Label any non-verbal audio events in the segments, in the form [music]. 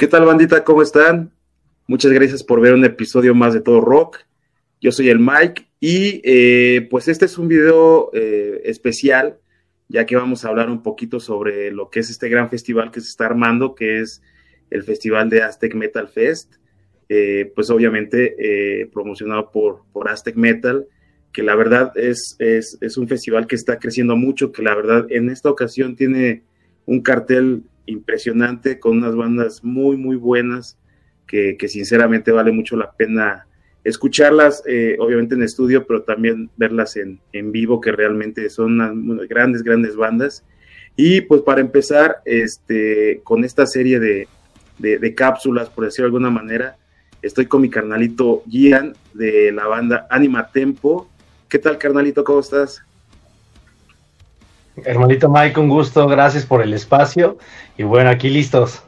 ¿Qué tal, bandita? ¿Cómo están? Muchas gracias por ver un episodio más de Todo Rock. Yo soy el Mike y eh, pues este es un video eh, especial, ya que vamos a hablar un poquito sobre lo que es este gran festival que se está armando, que es el Festival de Aztec Metal Fest. Eh, pues obviamente promocionado por, por Aztec Metal, que la verdad es, es, es un festival que está creciendo mucho, que la verdad en esta ocasión tiene un cartel impresionante con unas bandas muy, muy buenas que, sinceramente vale mucho la pena escucharlas, eh, obviamente en estudio, pero también verlas en, en vivo, que realmente son unas grandes, grandes bandas. Y pues para empezar, este, con esta serie de, de, cápsulas, por decirlo de alguna manera, estoy con mi carnalito Gian de la banda Anima Tempo. ¿Qué tal, carnalito? ¿Cómo estás? Hermanito Mike, un gusto, gracias por el espacio y bueno, aquí listos.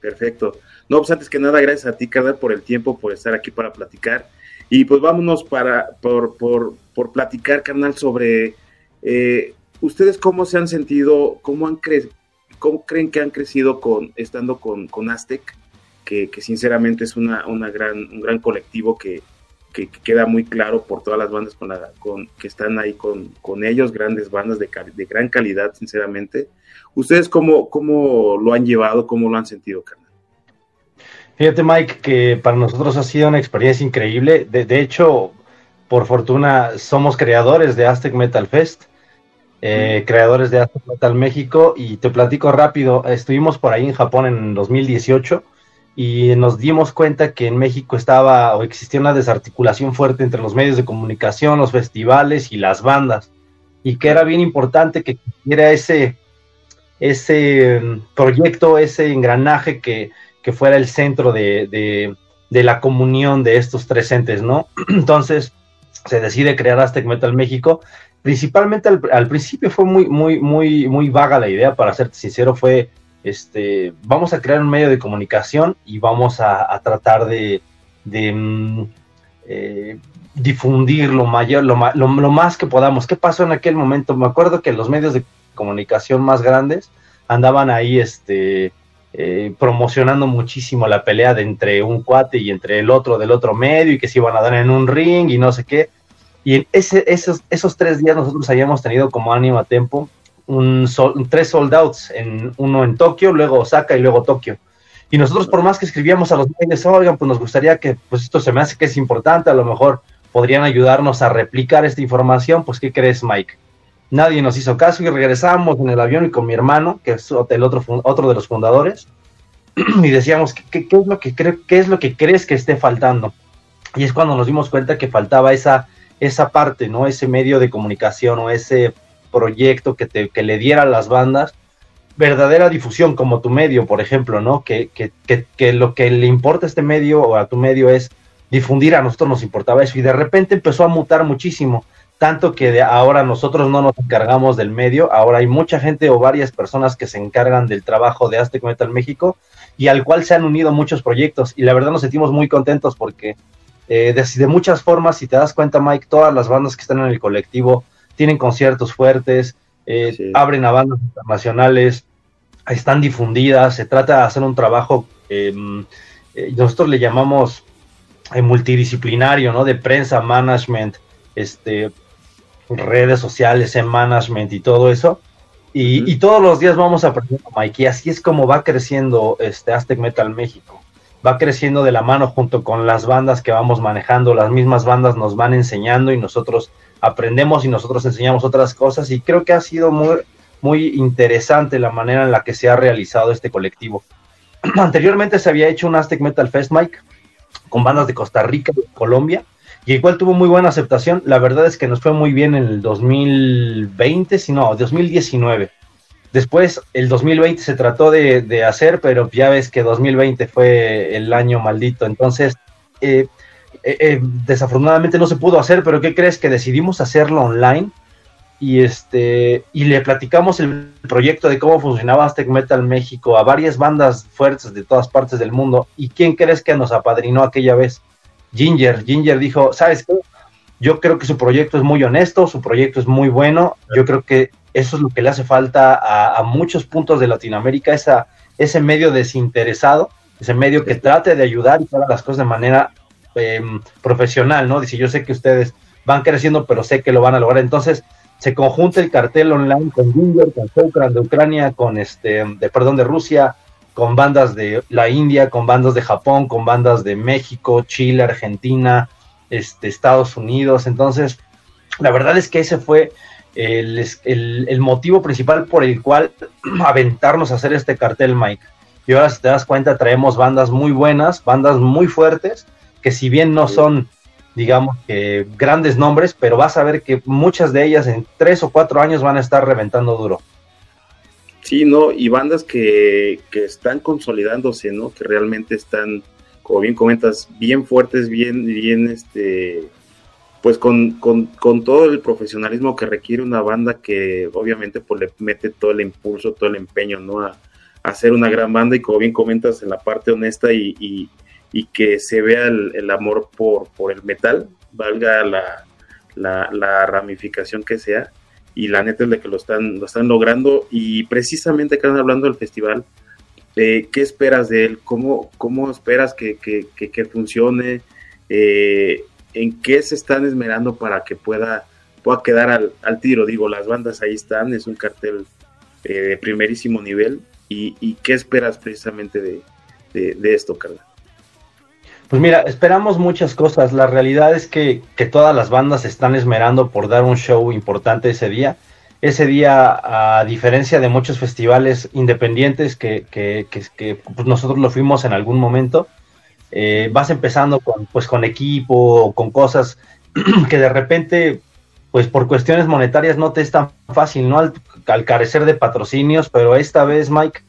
Perfecto. No, pues antes que nada, gracias a ti, carnal, por el tiempo, por estar aquí para platicar. Y pues vámonos para, por, por, por platicar, carnal, sobre eh, ustedes cómo se han sentido, cómo han cre cómo creen que han crecido con estando con, con Aztec, que, que sinceramente es una, una gran, un gran colectivo que, que, queda muy claro por todas las bandas con la, con, que están ahí con, con ellos, grandes bandas de, de, gran calidad, sinceramente. ¿Ustedes cómo, cómo lo han llevado, cómo lo han sentido, carnal? Fíjate, Mike, que para nosotros ha sido una experiencia increíble. De, de hecho, por fortuna, somos creadores de Aztec Metal Fest, eh, creadores de Aztec Metal México, y te platico rápido, estuvimos por ahí en Japón en 2018 y nos dimos cuenta que en México estaba o existía una desarticulación fuerte entre los medios de comunicación, los festivales y las bandas, y que era bien importante que hubiera ese, ese mm, proyecto, ese engranaje que, que fuera el centro de, de, la comunión de estos tres entes, ¿no? [clears throat] Entonces se decide crear Aztec Metal México. Principalmente al, al principio fue muy, muy, muy, muy vaga la idea, para ser sincero, fue este, vamos a crear un medio de comunicación y vamos a, tratar de, mm, eh, difundir lo, mayor, lo, más que podamos. ¿Qué pasó en aquel momento? Me acuerdo que los medios de comunicación más grandes andaban ahí este, eh, promocionando muchísimo la pelea de entre un cuate y entre el otro del otro medio y que se iban a dar en un ring y no sé qué. Y en ese, esos, esos tres días nosotros habíamos tenido como ánimo Tempo un, tres sold outs, en, uno en Tokio, luego Osaka y luego Tokio. Y nosotros por más que escribíamos a los medios, oigan, pues nos gustaría que, pues esto se me hace que es importante, a lo mejor podrían ayudarnos a replicar esta información, pues ¿qué crees, Mike? Nadie nos hizo caso y regresamos en el avión y con mi hermano, que es el otro, otro de los fundadores, [clears throat] y decíamos, ¿qué, qué es lo que ¿qué es lo que crees que esté faltando? Y es cuando nos dimos cuenta que faltaba esa, esa parte, ¿no? Ese medio de comunicación o ese proyecto que, te, que le diera a las bandas verdadera difusión como tu medio, por ejemplo, ¿no? Que, que, que, lo que le importa a este medio o a tu medio es difundir, a nosotros nos importaba eso y de repente empezó a mutar muchísimo, tanto que de ahora nosotros no nos encargamos del medio, ahora hay mucha gente o varias personas que se encargan del trabajo de Aztec Metal México y al cual se han unido muchos proyectos y la verdad nos sentimos muy contentos porque eh, de, de muchas formas, si te das cuenta Mike, todas las bandas que están en el colectivo, tienen conciertos fuertes, eh, abren a bandas internacionales, están difundidas, se trata de hacer un trabajo, em, eh, nosotros le llamamos eh, multidisciplinario, ¿no? De prensa, management, este, redes sociales, en management y todo eso. Y, todos los días vamos aprendiendo, Mike, y así es como va creciendo este Aztec Metal México. Va creciendo de la mano junto con las bandas que vamos manejando, las mismas bandas nos van enseñando y nosotros aprendemos y nosotros enseñamos otras cosas y creo que ha sido muy, muy interesante la manera en la que se ha realizado este colectivo. [clears throat] Anteriormente se había hecho un Aztec Metal Fest, Mike, con bandas de Costa Rica y Colombia, y igual tuvo muy buena aceptación. La verdad es que nos fue muy bien en el 2020, si no, 2019. Después, el 2020 se trató de, de, hacer, pero ya ves que 2020 fue el año maldito. Entonces, eh, eh, eh, desafortunadamente no se pudo hacer, pero ¿qué crees? Que decidimos hacerlo online y, este, y le platicamos el proyecto de cómo funcionaba Aztec Metal México a varias bandas fuertes de todas partes del mundo. ¿Y quién crees que nos apadrinó aquella vez? Ginger. Ginger dijo, ¿sabes qué? Yo creo que su proyecto es muy honesto, su proyecto es muy bueno. Yo creo que eso es lo que le hace falta a, muchos puntos de Latinoamérica, esa, ese medio desinteresado, ese medio que trate de ayudar y haga las cosas de manera em, profesional, ¿no? Dice, yo sé que ustedes van creciendo, pero sé que lo van a lograr. Entonces, se conjunta el cartel online con Ginger, con Sokran de Ucrania, con este, de, perdón, de Rusia, con bandas de la India, con bandas de Japón, con bandas de México, Chile, Argentina, este, Estados Unidos. Entonces, la verdad es que ese fue el, el, motivo principal por el cual [clears throat] aventarnos a hacer este cartel, Mike. Y ahora, si te das cuenta, traemos bandas muy buenas, bandas muy fuertes, que si bien no son digamos que grandes nombres, pero vas a ver que muchas de ellas en tres o cuatro años van a estar reventando duro. Sí, ¿no? Y bandas que, que están consolidándose, ¿no? Que realmente están, como bien comentas, bien fuertes, bien, bien, este, pues con, con, con todo el profesionalismo que requiere una banda que obviamente pues le mete todo el impulso, todo el empeño, ¿no? A, a hacer una gran banda y como bien comentas en la parte honesta y, y y que se vea el, amor por, por, el metal, valga la, la, ramificación que sea, y la neta es de que lo están, lo están logrando, y precisamente acá hablando del festival, eh, ¿qué esperas de él? ¿Cómo, cómo esperas que, que, que, funcione? Eh, ¿En qué se están esmerando para que pueda, pueda quedar al, al, tiro? Digo, las bandas ahí están, es un cartel eh, de primerísimo nivel, y, y, ¿qué esperas precisamente de, de, de esto, Carla? Pues mira, esperamos muchas cosas. La realidad es que, todas las bandas están esmerando por dar un show importante ese día. Ese día, a diferencia de muchos festivales independientes que, que, que, pues nosotros lo fuimos en algún momento, eh, vas empezando con, pues, con equipo, con cosas [clears throat] que de repente, pues por cuestiones monetarias no te es tan fácil, ¿no? al carecer de patrocinios, pero esta vez, Mike,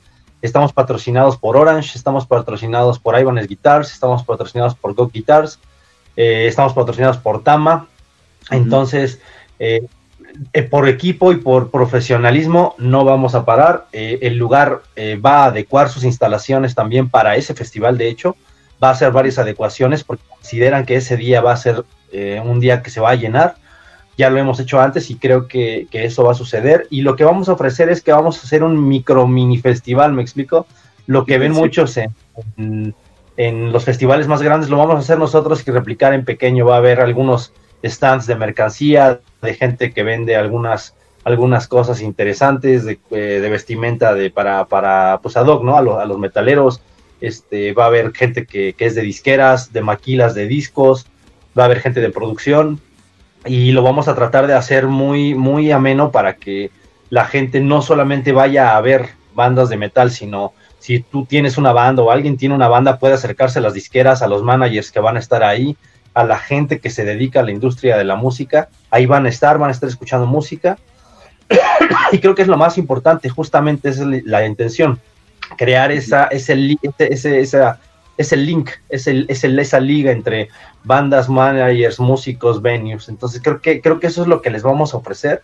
Estamos patrocinados por Orange, estamos patrocinados por Ibanez Guitars, estamos patrocinados por Go Guitars, eh, estamos patrocinados por Tama. Entonces, eh, eh, por equipo y por profesionalismo no vamos a parar. el lugar va a adecuar sus instalaciones también para ese festival, de hecho. Va a hacer varias adecuaciones porque consideran que ese día va a ser un día que se va a llenar ya lo hemos hecho antes y creo que, eso va a suceder. Y lo que vamos a ofrecer es que vamos a hacer un micro mini festival, ¿me explico? Lo que ven muchos en, en, los festivales más grandes lo vamos a hacer nosotros y replicar en pequeño. Va a haber algunos stands de mercancía, de gente que vende algunas algunas cosas interesantes de, eh, de vestimenta de para para pues ad hoc, ¿no? A, a los metaleros. Este, va a haber gente que, que es de disqueras, de maquilas de discos, va a haber gente de producción, y lo vamos a tratar de hacer muy, muy ameno para que la gente no solamente vaya a ver bandas de metal, sino si tú tienes una banda o alguien tiene una banda, puede acercarse a las disqueras, a los managers que van a estar ahí, a la gente que se dedica a la industria de la música, ahí van a estar, van a estar escuchando música. [coughs] y creo que es lo más importante, justamente es la intención, crear esa, ese, ese, esa, es el link, es, el, es el, esa liga entre bandas, managers, músicos, venues. Entonces creo que, creo que eso es lo que les vamos a ofrecer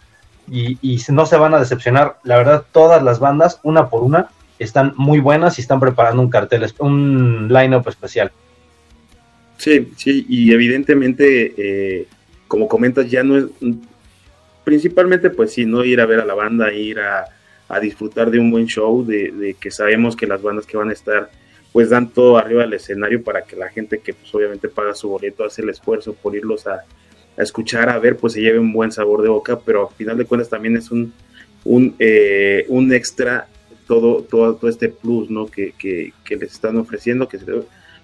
y, y no se van a decepcionar. La verdad, todas las bandas, una por una, están muy buenas y están preparando un cartel, un line-up especial. Sí, sí, y evidentemente, eh, como comentas, ya no es, principalmente pues sí, no ir a ver a la banda, ir a, a disfrutar de un buen show, de que sabemos que las bandas que van a estar pues dan todo arriba del escenario para que la gente que pues obviamente paga su boleto hace el esfuerzo por irlos a, escuchar, a ver, pues se lleve un buen sabor de boca, pero al final de cuentas también es un, un, eh, un extra todo, todo, todo este plus ¿no? que, que, les están ofreciendo, que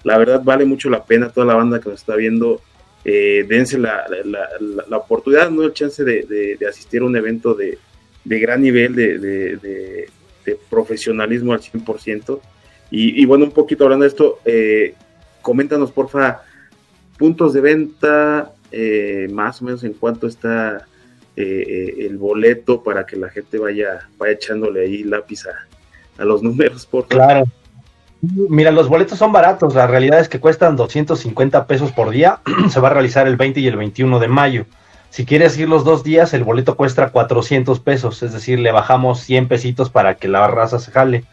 la verdad vale mucho la pena toda la banda que nos está viendo, eh, dense la, la, la, oportunidad, no el chance de, de, asistir a un evento de, de gran nivel de, de, profesionalismo al 100%. Y, bueno, un poquito hablando de esto, eh, coméntanos, porfa, puntos de venta, eh, más o menos en cuánto está eh, el boleto para que la gente vaya, vaya echándole ahí lápiz a, los [laughs] números, por Claro. Mira, los boletos son baratos, la realidad es que cuestan 250 pesos por día, [clears throat] se va a realizar el 20 y el 21 de mayo. Si quieres ir los dos días, el boleto cuesta 400 pesos, es decir, le bajamos 100 pesitos para que la raza se jale.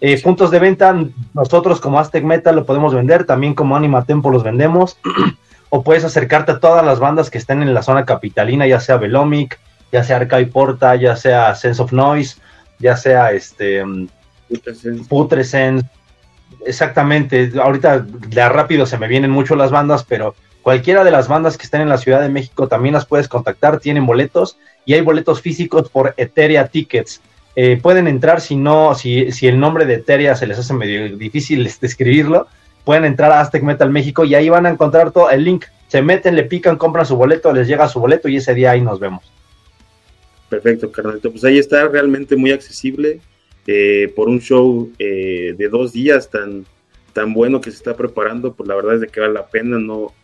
Eh, puntos de venta, nosotros como Aztec Metal lo podemos vender, también como Anima Tempo los vendemos, [clears throat] o puedes acercarte a todas las bandas que estén en la zona capitalina, ya sea Velomic, ya sea Arcai Porta, ya sea Sense of Noise, ya sea este Putrescence. Exactamente. Ahorita de rápido se me vienen mucho las bandas, pero cualquiera de las bandas que estén en la Ciudad de México también las puedes contactar. Tienen boletos y hay boletos físicos por Etheria Tickets. Eh, pueden entrar si no, si, si el nombre de Etheria se les hace medio difícil describirlo, pueden entrar a Aztec Metal México y ahí van a encontrar todo el link. Se meten, le pican, compran su boleto, les llega su boleto y ese día ahí nos vemos. Perfecto, carnalito. Pues ahí está realmente muy accesible eh, por un show eh, de dos días tan, tan bueno que se está preparando. Pues la verdad es de que vale la pena, no,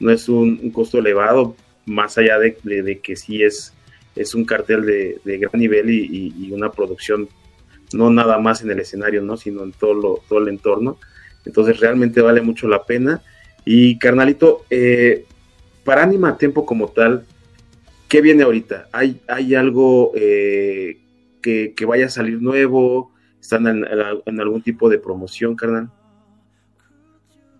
no es un, costo elevado, más allá de, que sí es, es un cartel de, gran nivel y, una producción no nada más en el escenario, ¿no? sino en todo, lo, todo el entorno. Entonces realmente vale mucho la pena. Y carnalito, eh, para Anima Tiempo como tal, ¿qué viene ahorita? ¿Hay, hay algo eh, que, vaya a salir nuevo? ¿Están en, algún tipo de promoción, carnal?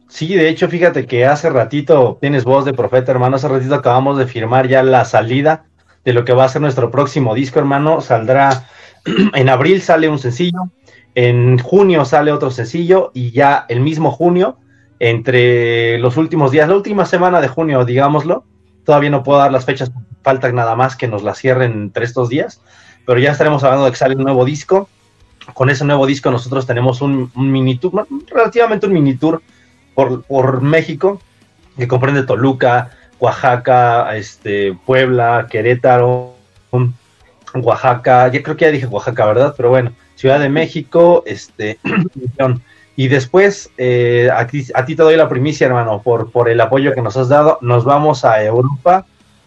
Sí, de hecho, fíjate que hace ratito, tienes voz de profeta, hermano, hace ratito acabamos de firmar ya la salida de lo que va a ser nuestro próximo disco, hermano. Saldrá [clears throat] en abril, sale un sencillo, en junio sale otro sencillo y ya el mismo junio, entre los últimos días, la última semana de junio, digámoslo, todavía no puedo dar las fechas falta nada más que nos la cierren entre estos días, pero ya estaremos hablando de que sale un nuevo disco. Con ese nuevo disco nosotros tenemos un, mini tour, relativamente un mini tour por, México, que comprende Toluca, Oaxaca, este, Puebla, Querétaro, Oaxaca, ya creo que ya dije Oaxaca, ¿verdad? Pero bueno, Ciudad de México, este, [clears throat] y después, eh, a, ti, a ti te doy la primicia, hermano, por, por el apoyo que nos has dado. Nos vamos a Europa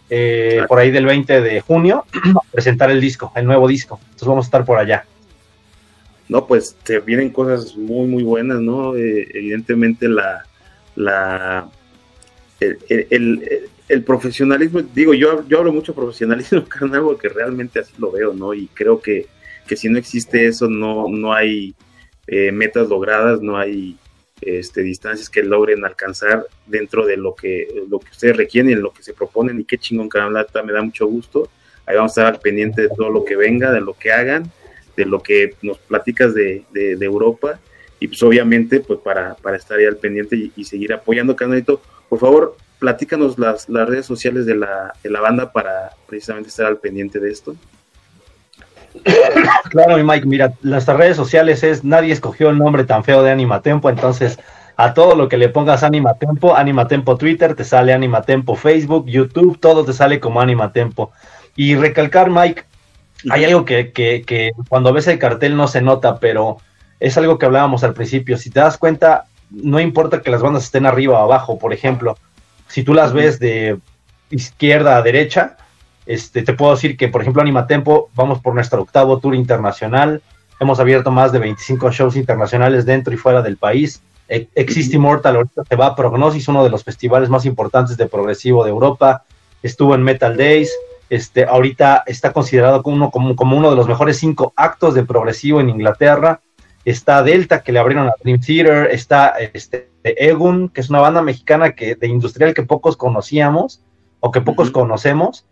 eh, por ahí del 20 de junio, [clears throat] a presentar el disco, el nuevo disco. Entonces vamos a estar por allá. No, pues te vienen cosas muy, muy buenas, ¿no? Eh, evidentemente la, la, el, profesionalismo, digo, yo, yo hablo mucho de profesionalismo, [laughs] carnal, porque realmente así lo veo, ¿no? Y creo que, que si no existe eso, no, no hay eh, metas logradas, no hay este, distancias que logren alcanzar dentro de lo que, lo que ustedes requieren lo que se proponen. Y qué chingón, Carolata, me da mucho gusto. Ahí vamos a estar pendiente de todo lo que venga, de lo que hagan, de lo que nos platicas de, de, Europa. Y pues obviamente, pues para, para estar ahí al pendiente y, seguir apoyando, canalito, por favor, platícanos las, las redes sociales de la, de la banda para precisamente estar al pendiente de esto. [coughs] Claro, mi Mike, mira, las redes sociales es, nadie escogió el nombre tan feo de Animatempo, entonces a todo lo que le pongas Animatempo, Animatempo Twitter, te sale Animatempo Facebook, YouTube, todo te sale como Animatempo. Y recalcar, Mike, hay algo que, que, que cuando ves el cartel no se nota, pero es algo que hablábamos al principio. Si te das cuenta, no importa que las bandas estén arriba o abajo, por ejemplo, si tú las ves de izquierda a derecha, este, te puedo decir que, por ejemplo, Animatempo, vamos por nuestro octavo tour internacional. Hemos abierto más de 25 shows internacionales dentro y fuera del país. E, Existe Immortal, ahorita se va a Prognosis, uno de los festivales más importantes de progresivo de Europa. Estuvo en Metal Days. Este, ahorita está considerado como uno, como, como uno de los mejores cinco actos de progresivo en Inglaterra. Está Delta, que le abrieron a Dream Theater. Está este, Egun, que es una banda mexicana que, de industrial que pocos conocíamos o que pocos conocemos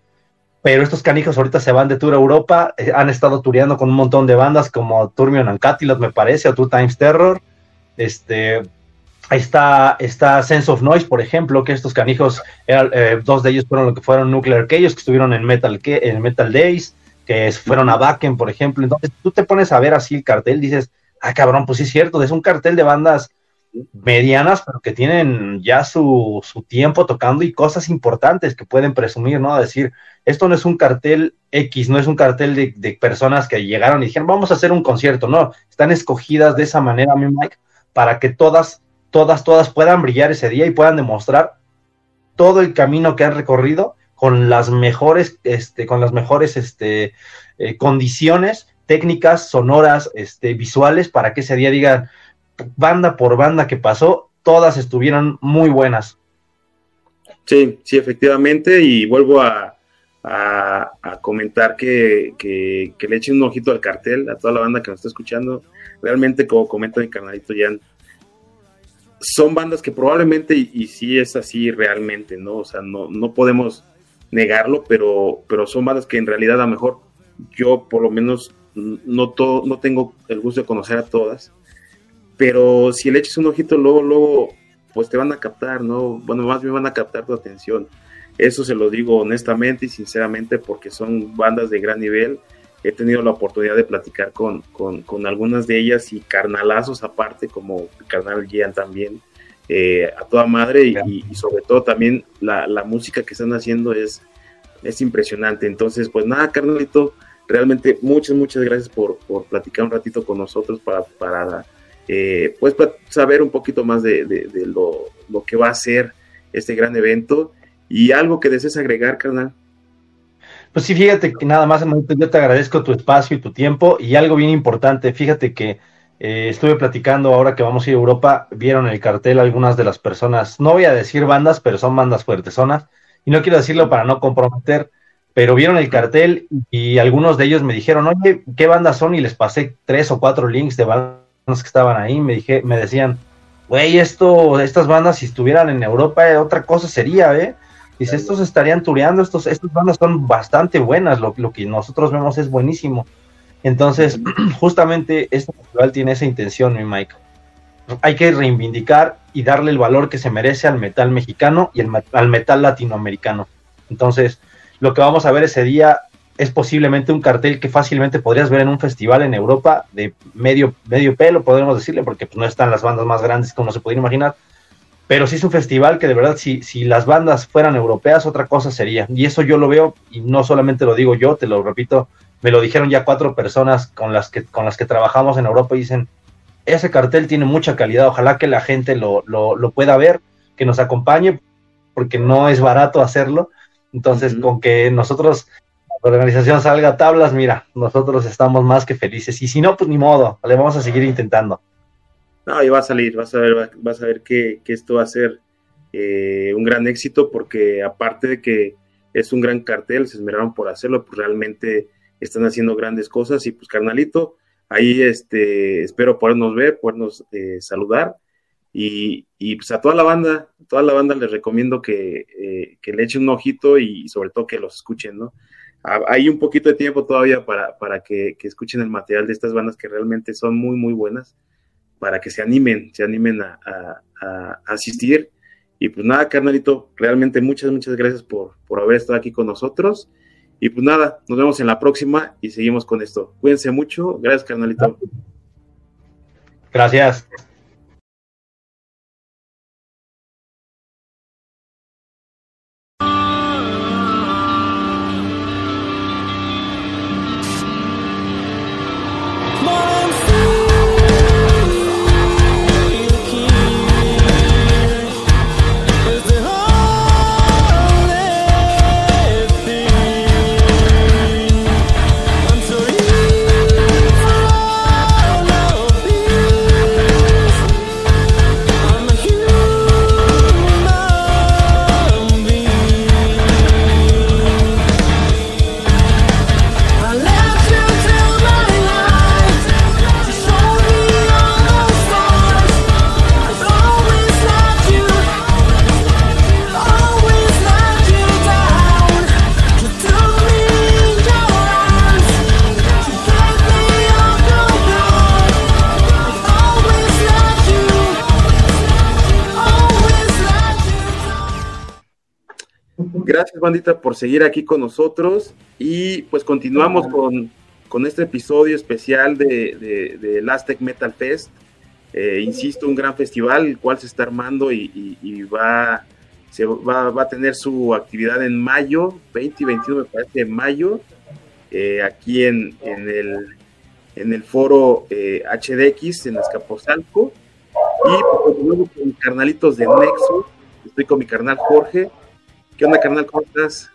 pero estos canijos ahorita se van de tour a Europa, eh, han estado tureando con un montón de bandas como Turmion and Catilot, me parece, o Two Times Terror. Este, ahí está, está Sense of Noise, por ejemplo, que estos canijos, eh, dos de ellos fueron lo que fueron Nuclear Chaos, que estuvieron en Metal, en Metal Days, que fueron a Backen, por ejemplo. Entonces tú te pones a ver así el cartel, dices, ah, cabrón, pues sí es cierto, es un cartel de bandas medianas, pero que tienen ya su, su, tiempo tocando y cosas importantes que pueden presumir, ¿no? Decir, esto no es un cartel X, no es un cartel de, personas que llegaron y dijeron, vamos a hacer un concierto, no, están escogidas de esa manera, mi Mike, para que todas, todas, todas puedan brillar ese día y puedan demostrar todo el camino que han recorrido con las mejores, este, con las mejores este, eh, condiciones técnicas, sonoras, este, visuales, para que ese día digan, banda por banda que pasó, todas estuvieron muy buenas. Sí, sí, efectivamente, y vuelvo a, comentar que, le echen un ojito al cartel, a toda la banda que nos está escuchando. Realmente, como comenta mi canalito Jan, son bandas que probablemente, y, sí es así realmente, ¿no? O sea, no, no podemos negarlo, pero, pero son bandas que en realidad a lo mejor yo por lo menos no, todo, no tengo el gusto de conocer a todas, pero si le echas un ojito luego, luego, pues te van a captar, ¿no? Bueno, más bien van a captar tu atención. Eso se lo digo honestamente y sinceramente porque son bandas de gran nivel. He tenido la oportunidad de platicar con, con, algunas de ellas y carnalazos aparte, como el carnal Gian también, eh, a toda madre y, sobre todo también la, la, música que están haciendo es, es impresionante. Entonces, pues nada, carnalito, realmente muchas, muchas gracias por, por platicar un ratito con nosotros para, eh, pues saber un poquito más de, lo, lo, que va a ser este gran evento. Y algo que desees agregar, carnal. Pues sí, fíjate que nada más, yo te agradezco tu espacio y tu tiempo. Y algo bien importante, fíjate que eh, estuve platicando ahora que vamos a ir a Europa, vieron el cartel algunas de las personas, no voy a decir bandas, pero son bandas fuertes, zonas, y no quiero decirlo para no comprometer, pero vieron el cartel y algunos de ellos me dijeron, oye, ¿qué bandas son? Y les pasé tres o cuatro links de bandas que estaban ahí, me dije, me decían, güey, esto, estas bandas si estuvieran en Europa, eh, otra cosa sería, ¿eh? Dice, estos estarían tureando, estos, estas bandas son bastante buenas, lo, lo que nosotros vemos es buenísimo. Entonces, [clears throat] justamente este festival tiene esa intención, mi Mike. Hay que reivindicar y darle el valor que se merece al metal mexicano y el, al metal latinoamericano. Entonces, lo que vamos a ver ese día es posiblemente un cartel que fácilmente podrías ver en un festival en Europa de medio, medio pelo, podríamos decirle, porque pues, no están las bandas más grandes como se podría imaginar. Pero sí es un festival que de verdad, si, si las bandas fueran europeas, otra cosa sería. Y eso yo lo veo, y no solamente lo digo yo, te lo repito, me lo dijeron ya cuatro personas con las que, con las que trabajamos en Europa y dicen, ese cartel tiene mucha calidad, ojalá que la gente lo, lo, lo pueda ver, que nos acompañe, porque no es barato hacerlo. Entonces, con que nosotros la organización salga a tablas, mira, nosotros estamos más que felices. Y si no, pues ni modo, le vamos a seguir intentando. No, y va a salir, vas a ver, vas a ver que, esto va a ser eh, un gran éxito, porque aparte de que es un gran cartel, se esmeraron por hacerlo, pues realmente están haciendo grandes cosas. Y pues, carnalito, ahí este, espero podernos ver, podernos eh, saludar. Y, y, pues a toda la banda, toda la banda les recomiendo que, eh, que le echen un ojito y sobre todo que los escuchen, ¿no? hay un poquito de tiempo todavía para, para que, escuchen el material de estas bandas que realmente son muy, muy buenas, para que se animen, se animen a, asistir. Y pues nada, carnalito, realmente muchas, muchas gracias por, por haber estado aquí con nosotros. Y pues nada, nos vemos en la próxima y seguimos con esto. Cuídense mucho. Gracias, carnalito. Gracias. Gracias, bandita, por seguir aquí con nosotros. Y pues continuamos con, con este episodio especial de, de, Last Metal Fest. Eh, insisto, un gran festival, el cual se está armando y, va, se va, va, a tener su actividad en mayo, 20 y 21, me parece, de mayo, eh, aquí en, en, el, en el foro eh, HDX en Escaposalco. Y pues, con carnalitos de Nexo. Estoy con mi carnal Jorge ¿Qué onda, carnal? ¿Cómo estás?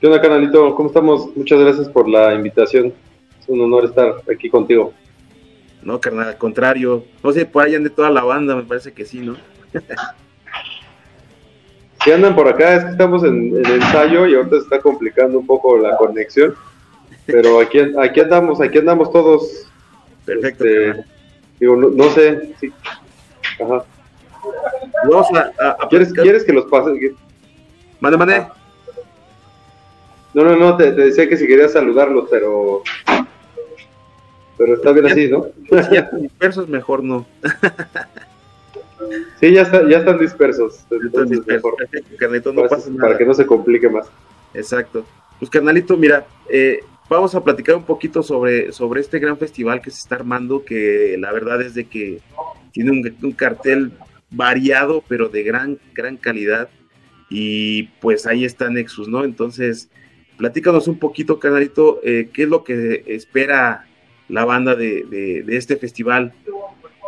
¿Qué onda, canalito? ¿Cómo estamos? Muchas gracias por la invitación. Es un honor estar aquí contigo. No, carnal, al contrario. No sé, por ahí de toda la banda, me parece que sí, ¿no? [laughs] Si andan por acá, es que estamos en, ensayo y ahorita se está complicando un poco la conexión. Pero aquí, aquí andamos, aquí andamos todos. Perfecto. Este, digo, no, no sé. Sí. Ajá. ¿Quieres, que los pase? Mande, mande. No, no, no, te, decía que si querías saludarlos, pero. Pero está bien así, ¿no? [laughs] dispersos, mejor no. sí, ya, está, ya están dispersos. Entonces, mejor. Para que no se complique más. Exacto. Pues, carnalito, mira, eh, vamos a platicar un poquito sobre, sobre este gran festival que se está armando, que la verdad es de que tiene un, un cartel variado, pero de gran, gran calidad. Y pues ahí está Nexus, ¿no? Entonces, platícanos un poquito, canalito, eh, qué es lo que espera la banda de, este festival.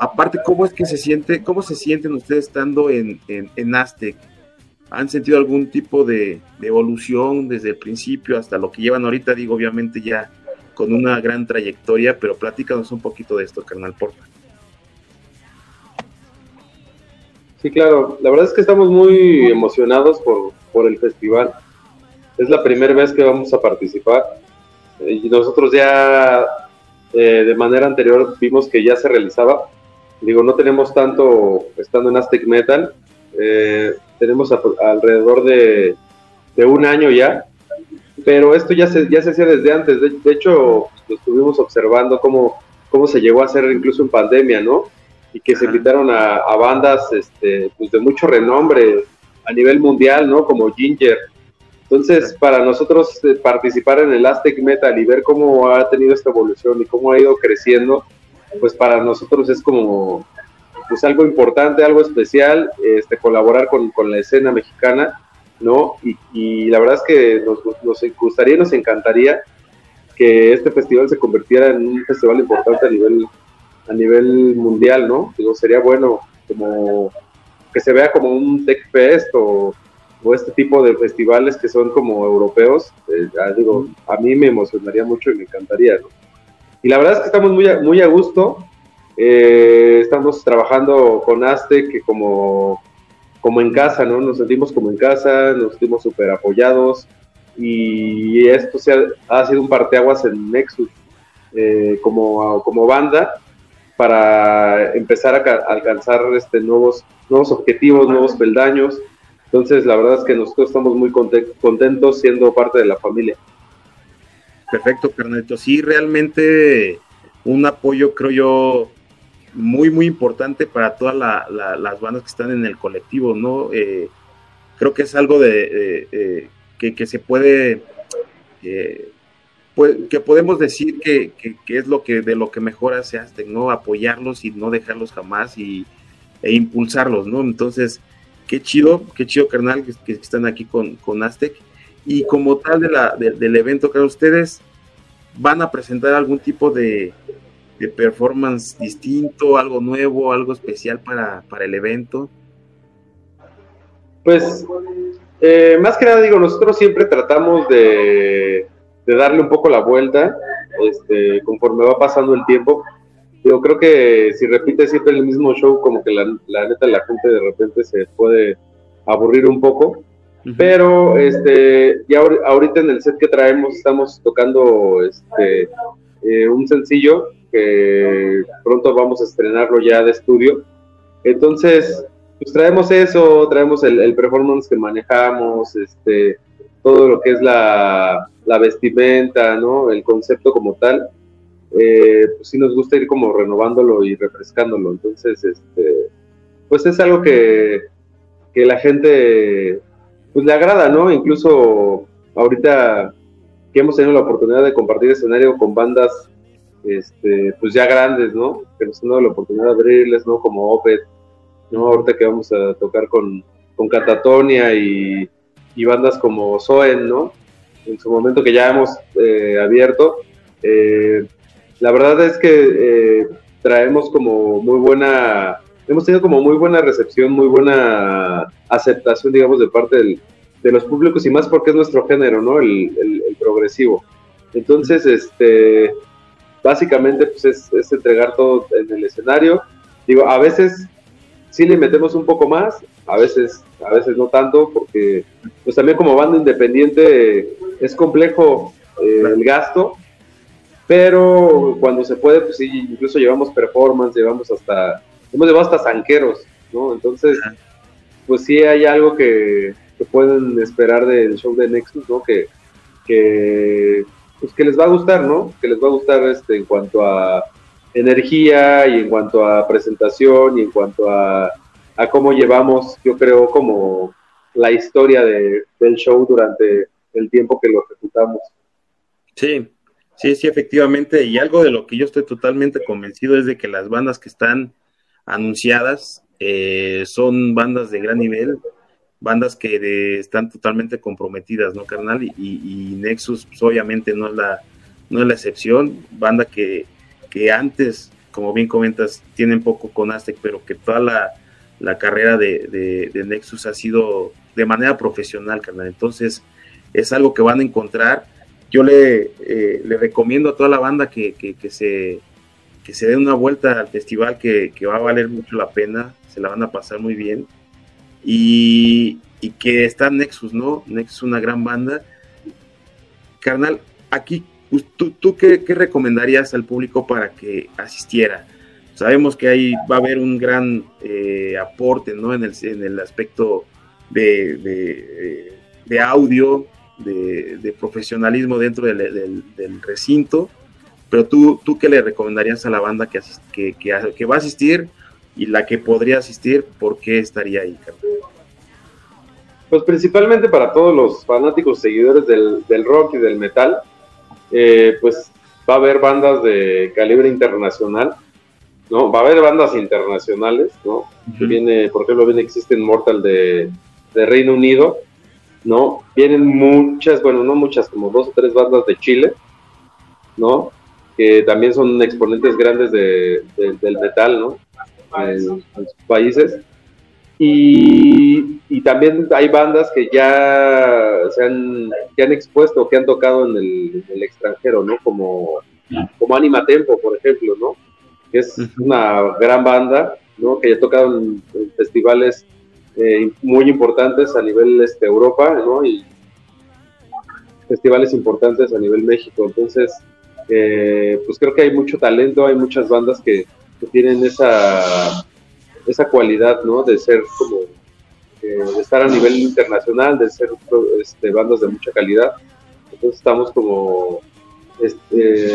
Aparte, ¿cómo es que se siente, cómo se sienten ustedes estando en, en, Aztec? ¿Han sentido algún tipo de, evolución desde el principio hasta lo que llevan ahorita? Digo, obviamente ya con una gran trayectoria, pero platícanos un poquito de esto, carnal, porfa. Sí, claro. La verdad es que estamos muy emocionados por, el festival. Es la primera vez que vamos a participar. Y nosotros ya eh, de manera anterior vimos que ya se realizaba. Digo, no tenemos tanto estando en Aztec Metal. Eh, tenemos alrededor de, un año ya. Pero esto ya se, ya se hacía desde antes. De, hecho, lo estuvimos observando cómo, cómo se llegó a hacer incluso en pandemia, ¿no? Y que se invitaron a, bandas este, pues de mucho renombre a nivel mundial, ¿no? Como Ginger. Entonces, para nosotros eh, participar en el Aztec Metal y ver cómo ha tenido esta evolución y cómo ha ido creciendo, pues para nosotros es como pues algo importante, algo especial, este, colaborar con, con la escena mexicana, ¿no? Y, y, la verdad es que nos, nos gustaría y nos encantaría que este festival se convirtiera en un festival importante a nivel a nivel mundial, ¿no? Digo, sería bueno como que se vea como un Tech Fest o, este tipo de festivales que son como europeos, eh, digo, a mí me emocionaría mucho y me encantaría, ¿no? Y la verdad es que estamos muy a, muy a gusto, eh, estamos trabajando con Aztec que como, como en casa, ¿no? Nos sentimos como en casa, nos sentimos súper apoyados y esto se ha, sido un parteaguas en Nexus eh, como, como banda para empezar a, alcanzar este, nuevos, nuevos objetivos, nuevos peldaños. Entonces, la verdad es que nosotros estamos muy contentos siendo parte de la familia. Perfecto, Carneto. Sí, realmente un apoyo, creo yo, muy, muy importante para todas las bandas que están en el colectivo, ¿no? Eh, creo que es algo de, que, se puede eh, pues, que podemos decir que, es lo que de lo que mejor hace Aztec, ¿no? Apoyarlos y no dejarlos jamás y, e impulsarlos, ¿no? Entonces, qué chido, qué chido, carnal, que, están aquí con, con Aztec. Y como tal de la, del evento, que ustedes van a presentar algún tipo de, performance distinto, algo nuevo, algo especial para, para el evento. Pues, eh, más que nada digo, nosotros siempre tratamos de de darle un poco la vuelta este, conforme va pasando el tiempo. Yo creo que si repite siempre el mismo show, como que la, la neta la gente de repente se puede aburrir un poco. Pero este, ya ahorita en el set que traemos estamos tocando este, eh, un sencillo que pronto vamos a estrenarlo ya de estudio. Entonces, pues traemos eso, traemos el, el performance que manejamos, este, todo lo que es la, la vestimenta, ¿no? El concepto como tal, eh, pues sí nos gusta ir como renovándolo y refrescándolo. Entonces, este, pues es algo que, que la gente, pues le agrada, ¿no? Incluso ahorita que hemos tenido la oportunidad de compartir escenario con bandas, este, pues ya grandes, ¿no? Que nos han dado la oportunidad de abrirles, ¿no? Como Opet, ¿no? Ahorita que vamos a tocar con, con Catatonia y, y bandas como Soen, ¿no? en su momento que ya hemos eh, abierto. Eh, la verdad es que eh, traemos como muy buena, hemos tenido como muy buena recepción, muy buena aceptación, digamos, de parte de los públicos y más porque es nuestro género, ¿no? El, progresivo. Entonces, este, básicamente, pues es, es entregar todo en el escenario. Digo, a veces sí le metemos un poco más, a veces, a veces no tanto, porque pues también como banda independiente es complejo eh, el gasto, pero cuando se puede, pues sí, incluso llevamos performance, llevamos hasta, hemos llevado hasta zanqueros, ¿no? Entonces, pues sí hay algo que, pueden esperar del show de Nexus, ¿no? Que, que, pues que les va a gustar, ¿no? Que les va a gustar este, en cuanto a energía y en cuanto a presentación y en cuanto a, a cómo llevamos, yo creo, como la historia de, del show durante el tiempo que lo ejecutamos. Sí, sí, sí, efectivamente. Y algo de lo que yo estoy totalmente convencido es de que las bandas que están anunciadas eh, son bandas de gran nivel, bandas que están totalmente comprometidas, ¿no, carnal? Y, Nexus, pues, obviamente, no es, la, no es la excepción. Banda que, que antes, como bien comentas, tienen poco con Aztec, pero que toda la, la carrera de, Nexus ha sido de manera profesional, carnal. Entonces, es algo que van a encontrar. Yo le, eh, le recomiendo a toda la banda que, se, que se den una vuelta al festival, que, va a valer mucho la pena, se la van a pasar muy bien y, que está Nexus, ¿no? Nexus es una gran banda. Carnal, aquí, ¿tú, tú qué, recomendarías al público para que asistiera? Sabemos que ahí va a haber un gran eh, aporte, ¿no? En el, en el aspecto de, de, audio, de, profesionalismo dentro del, recinto. Pero tú, tú, ¿qué le recomendarías a la banda que, que, va a asistir? y la que podría asistir, ¿por qué estaría ahí, Pues principalmente para todos los fanáticos seguidores del, rock y del metal, eh, pues va a haber bandas de calibre internacional, ¿no? Va a haber bandas internacionales, ¿no? Viene, por ejemplo, viene Existen Mortal de, de Reino Unido, ¿no? Vienen muchas, bueno, no muchas, como dos o tres bandas de Chile, ¿no? Que también son exponentes grandes de, del metal, ¿no? en, sus países. Y, y, también hay bandas que ya se han, que han expuesto, que han tocado en el, extranjero, ¿no? Como, como Anima Tempo, por ejemplo, ¿no? Que es una gran banda, ¿no? Que ya ha tocado en, festivales eh, muy importantes a nivel este, Europa, ¿no? Y festivales importantes a nivel México. Entonces, eh, pues creo que hay mucho talento, hay muchas bandas que, que tienen esa, esa cualidad, ¿no? De ser como, eh, de estar a nivel internacional, de ser este, bandas de mucha calidad. Entonces estamos como este,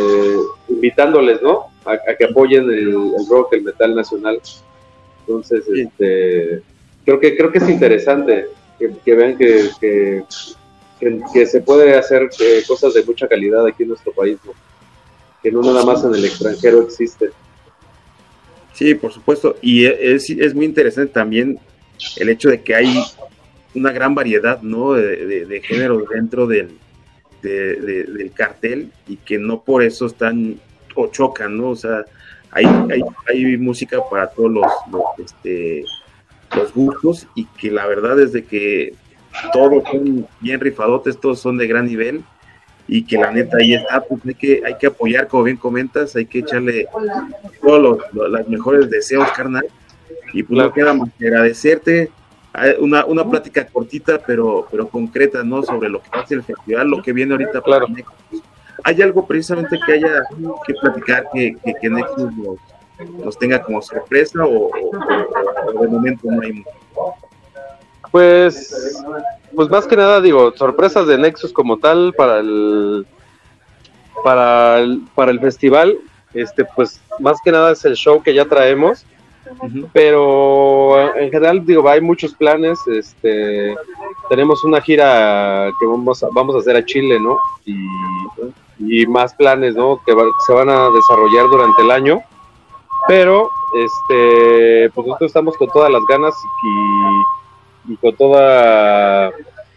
invitándoles, ¿no? A, que apoyen el, rock, el metal nacional. Entonces, este, creo que creo que es interesante que, vean que, que, se puede hacer eh, cosas de mucha calidad aquí en nuestro país, ¿no? que no nada más en el extranjero existe. Sí, por supuesto. Y es, es muy interesante también el hecho de que hay una gran variedad ¿no? de, de, géneros dentro del, del cartel y que no por eso están o chocan, ¿no? O sea, hay, hay, hay música para todos los, este, los gustos y que la verdad es de que todos son bien rifadotes, todos son de gran nivel y que la neta ahí está, pues hay que, hay que apoyar, como bien comentas, hay que echarle todos los, mejores deseos, carnal. Y pues no queda más que agradecerte una, una plática cortita, pero, pero concreta, ¿no? Sobre lo que hace el festival, lo que viene ahorita para Nexus. ¿Hay algo precisamente que haya que platicar que, que, Nexus nos, tenga como sorpresa o, o de momento no hay mucho? Pues, pues más que nada digo, sorpresas de Nexus como tal para el para el, para el festival, este pues más que nada es el show que ya traemos, pero en general digo, hay muchos planes, este tenemos una gira que vamos a, vamos a hacer a Chile, ¿no? Y, y más planes, ¿no? Que se van a desarrollar durante el año. Pero este pues nosotros estamos con todas las ganas y y con toda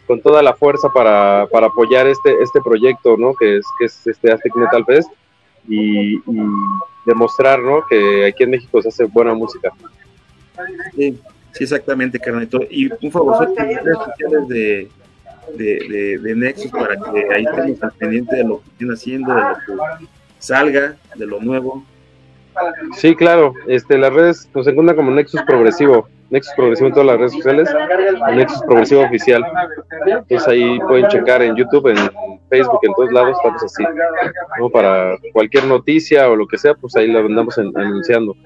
con toda la fuerza para, para apoyar este este proyecto no que es que es este Aztec Metal Fest y, demostrar ¿no? que aquí en México se hace buena música sí, sí exactamente carnalito y un favor redes sociales de, de, de, Nexus para que ahí estemos al de lo que estén haciendo de lo que salga de lo nuevo sí claro este las redes nos encuentran como Nexus Progresivo Nexus Progresivo en todas las redes sociales, Nexus Progresivo Oficial. Entonces ahí pueden checar en YouTube, en Facebook, en todos lados, estamos así. ¿no? Para cualquier noticia o lo que sea, pues ahí lo andamos anunciando.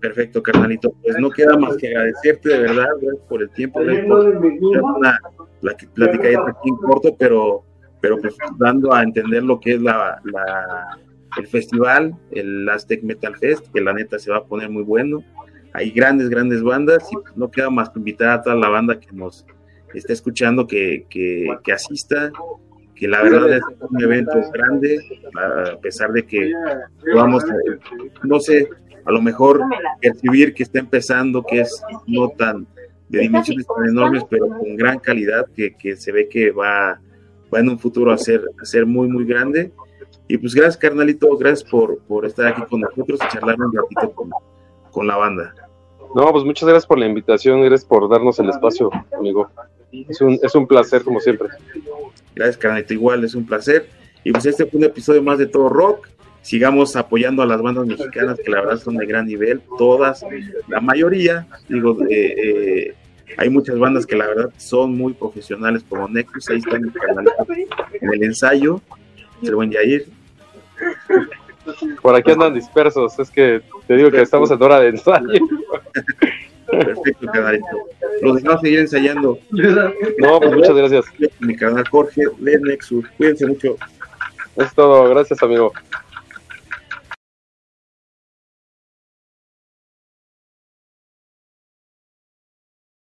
Perfecto, carnalito. Pues no queda más que agradecerte de verdad por el tiempo. La plática aquí en corto, pero pero pues dando a entender lo que es la, el festival, el Aztec Metal Fest, que la neta se va a poner muy bueno. Hay grandes, grandes bandas y pues, no queda más que invitar a toda la banda que nos está escuchando que, que, que asista, que la verdad es un evento grande, a pesar de que vamos, no sé, a lo mejor percibir que está empezando, que es no tan de dimensiones tan enormes, pero con gran calidad, que, que se ve que va, va en un futuro a ser, a ser muy, muy grande. Y pues gracias, carnalito, gracias por, por estar aquí con nosotros y charlar un ratito con, con la banda. No, pues muchas gracias por la invitación, gracias por darnos el espacio, amigo. Es un, es un placer, como siempre. Gracias, carnalito, igual, es un placer. Y pues este fue un episodio más de Todo Rock sigamos apoyando a las bandas mexicanas que la verdad son de gran nivel, todas, la mayoría, digo, eh, eh, hay muchas bandas que la verdad son muy profesionales como Nexus, ahí están en el ensayo, el buen Yair. Por aquí andan dispersos, es que te digo que estamos en hora de ensayo. Perfecto, canalito. Los dejamos seguir ensayando. No, pues muchas gracias. Mi canal Jorge de Nexus. Cuídense mucho. Es todo, gracias amigo.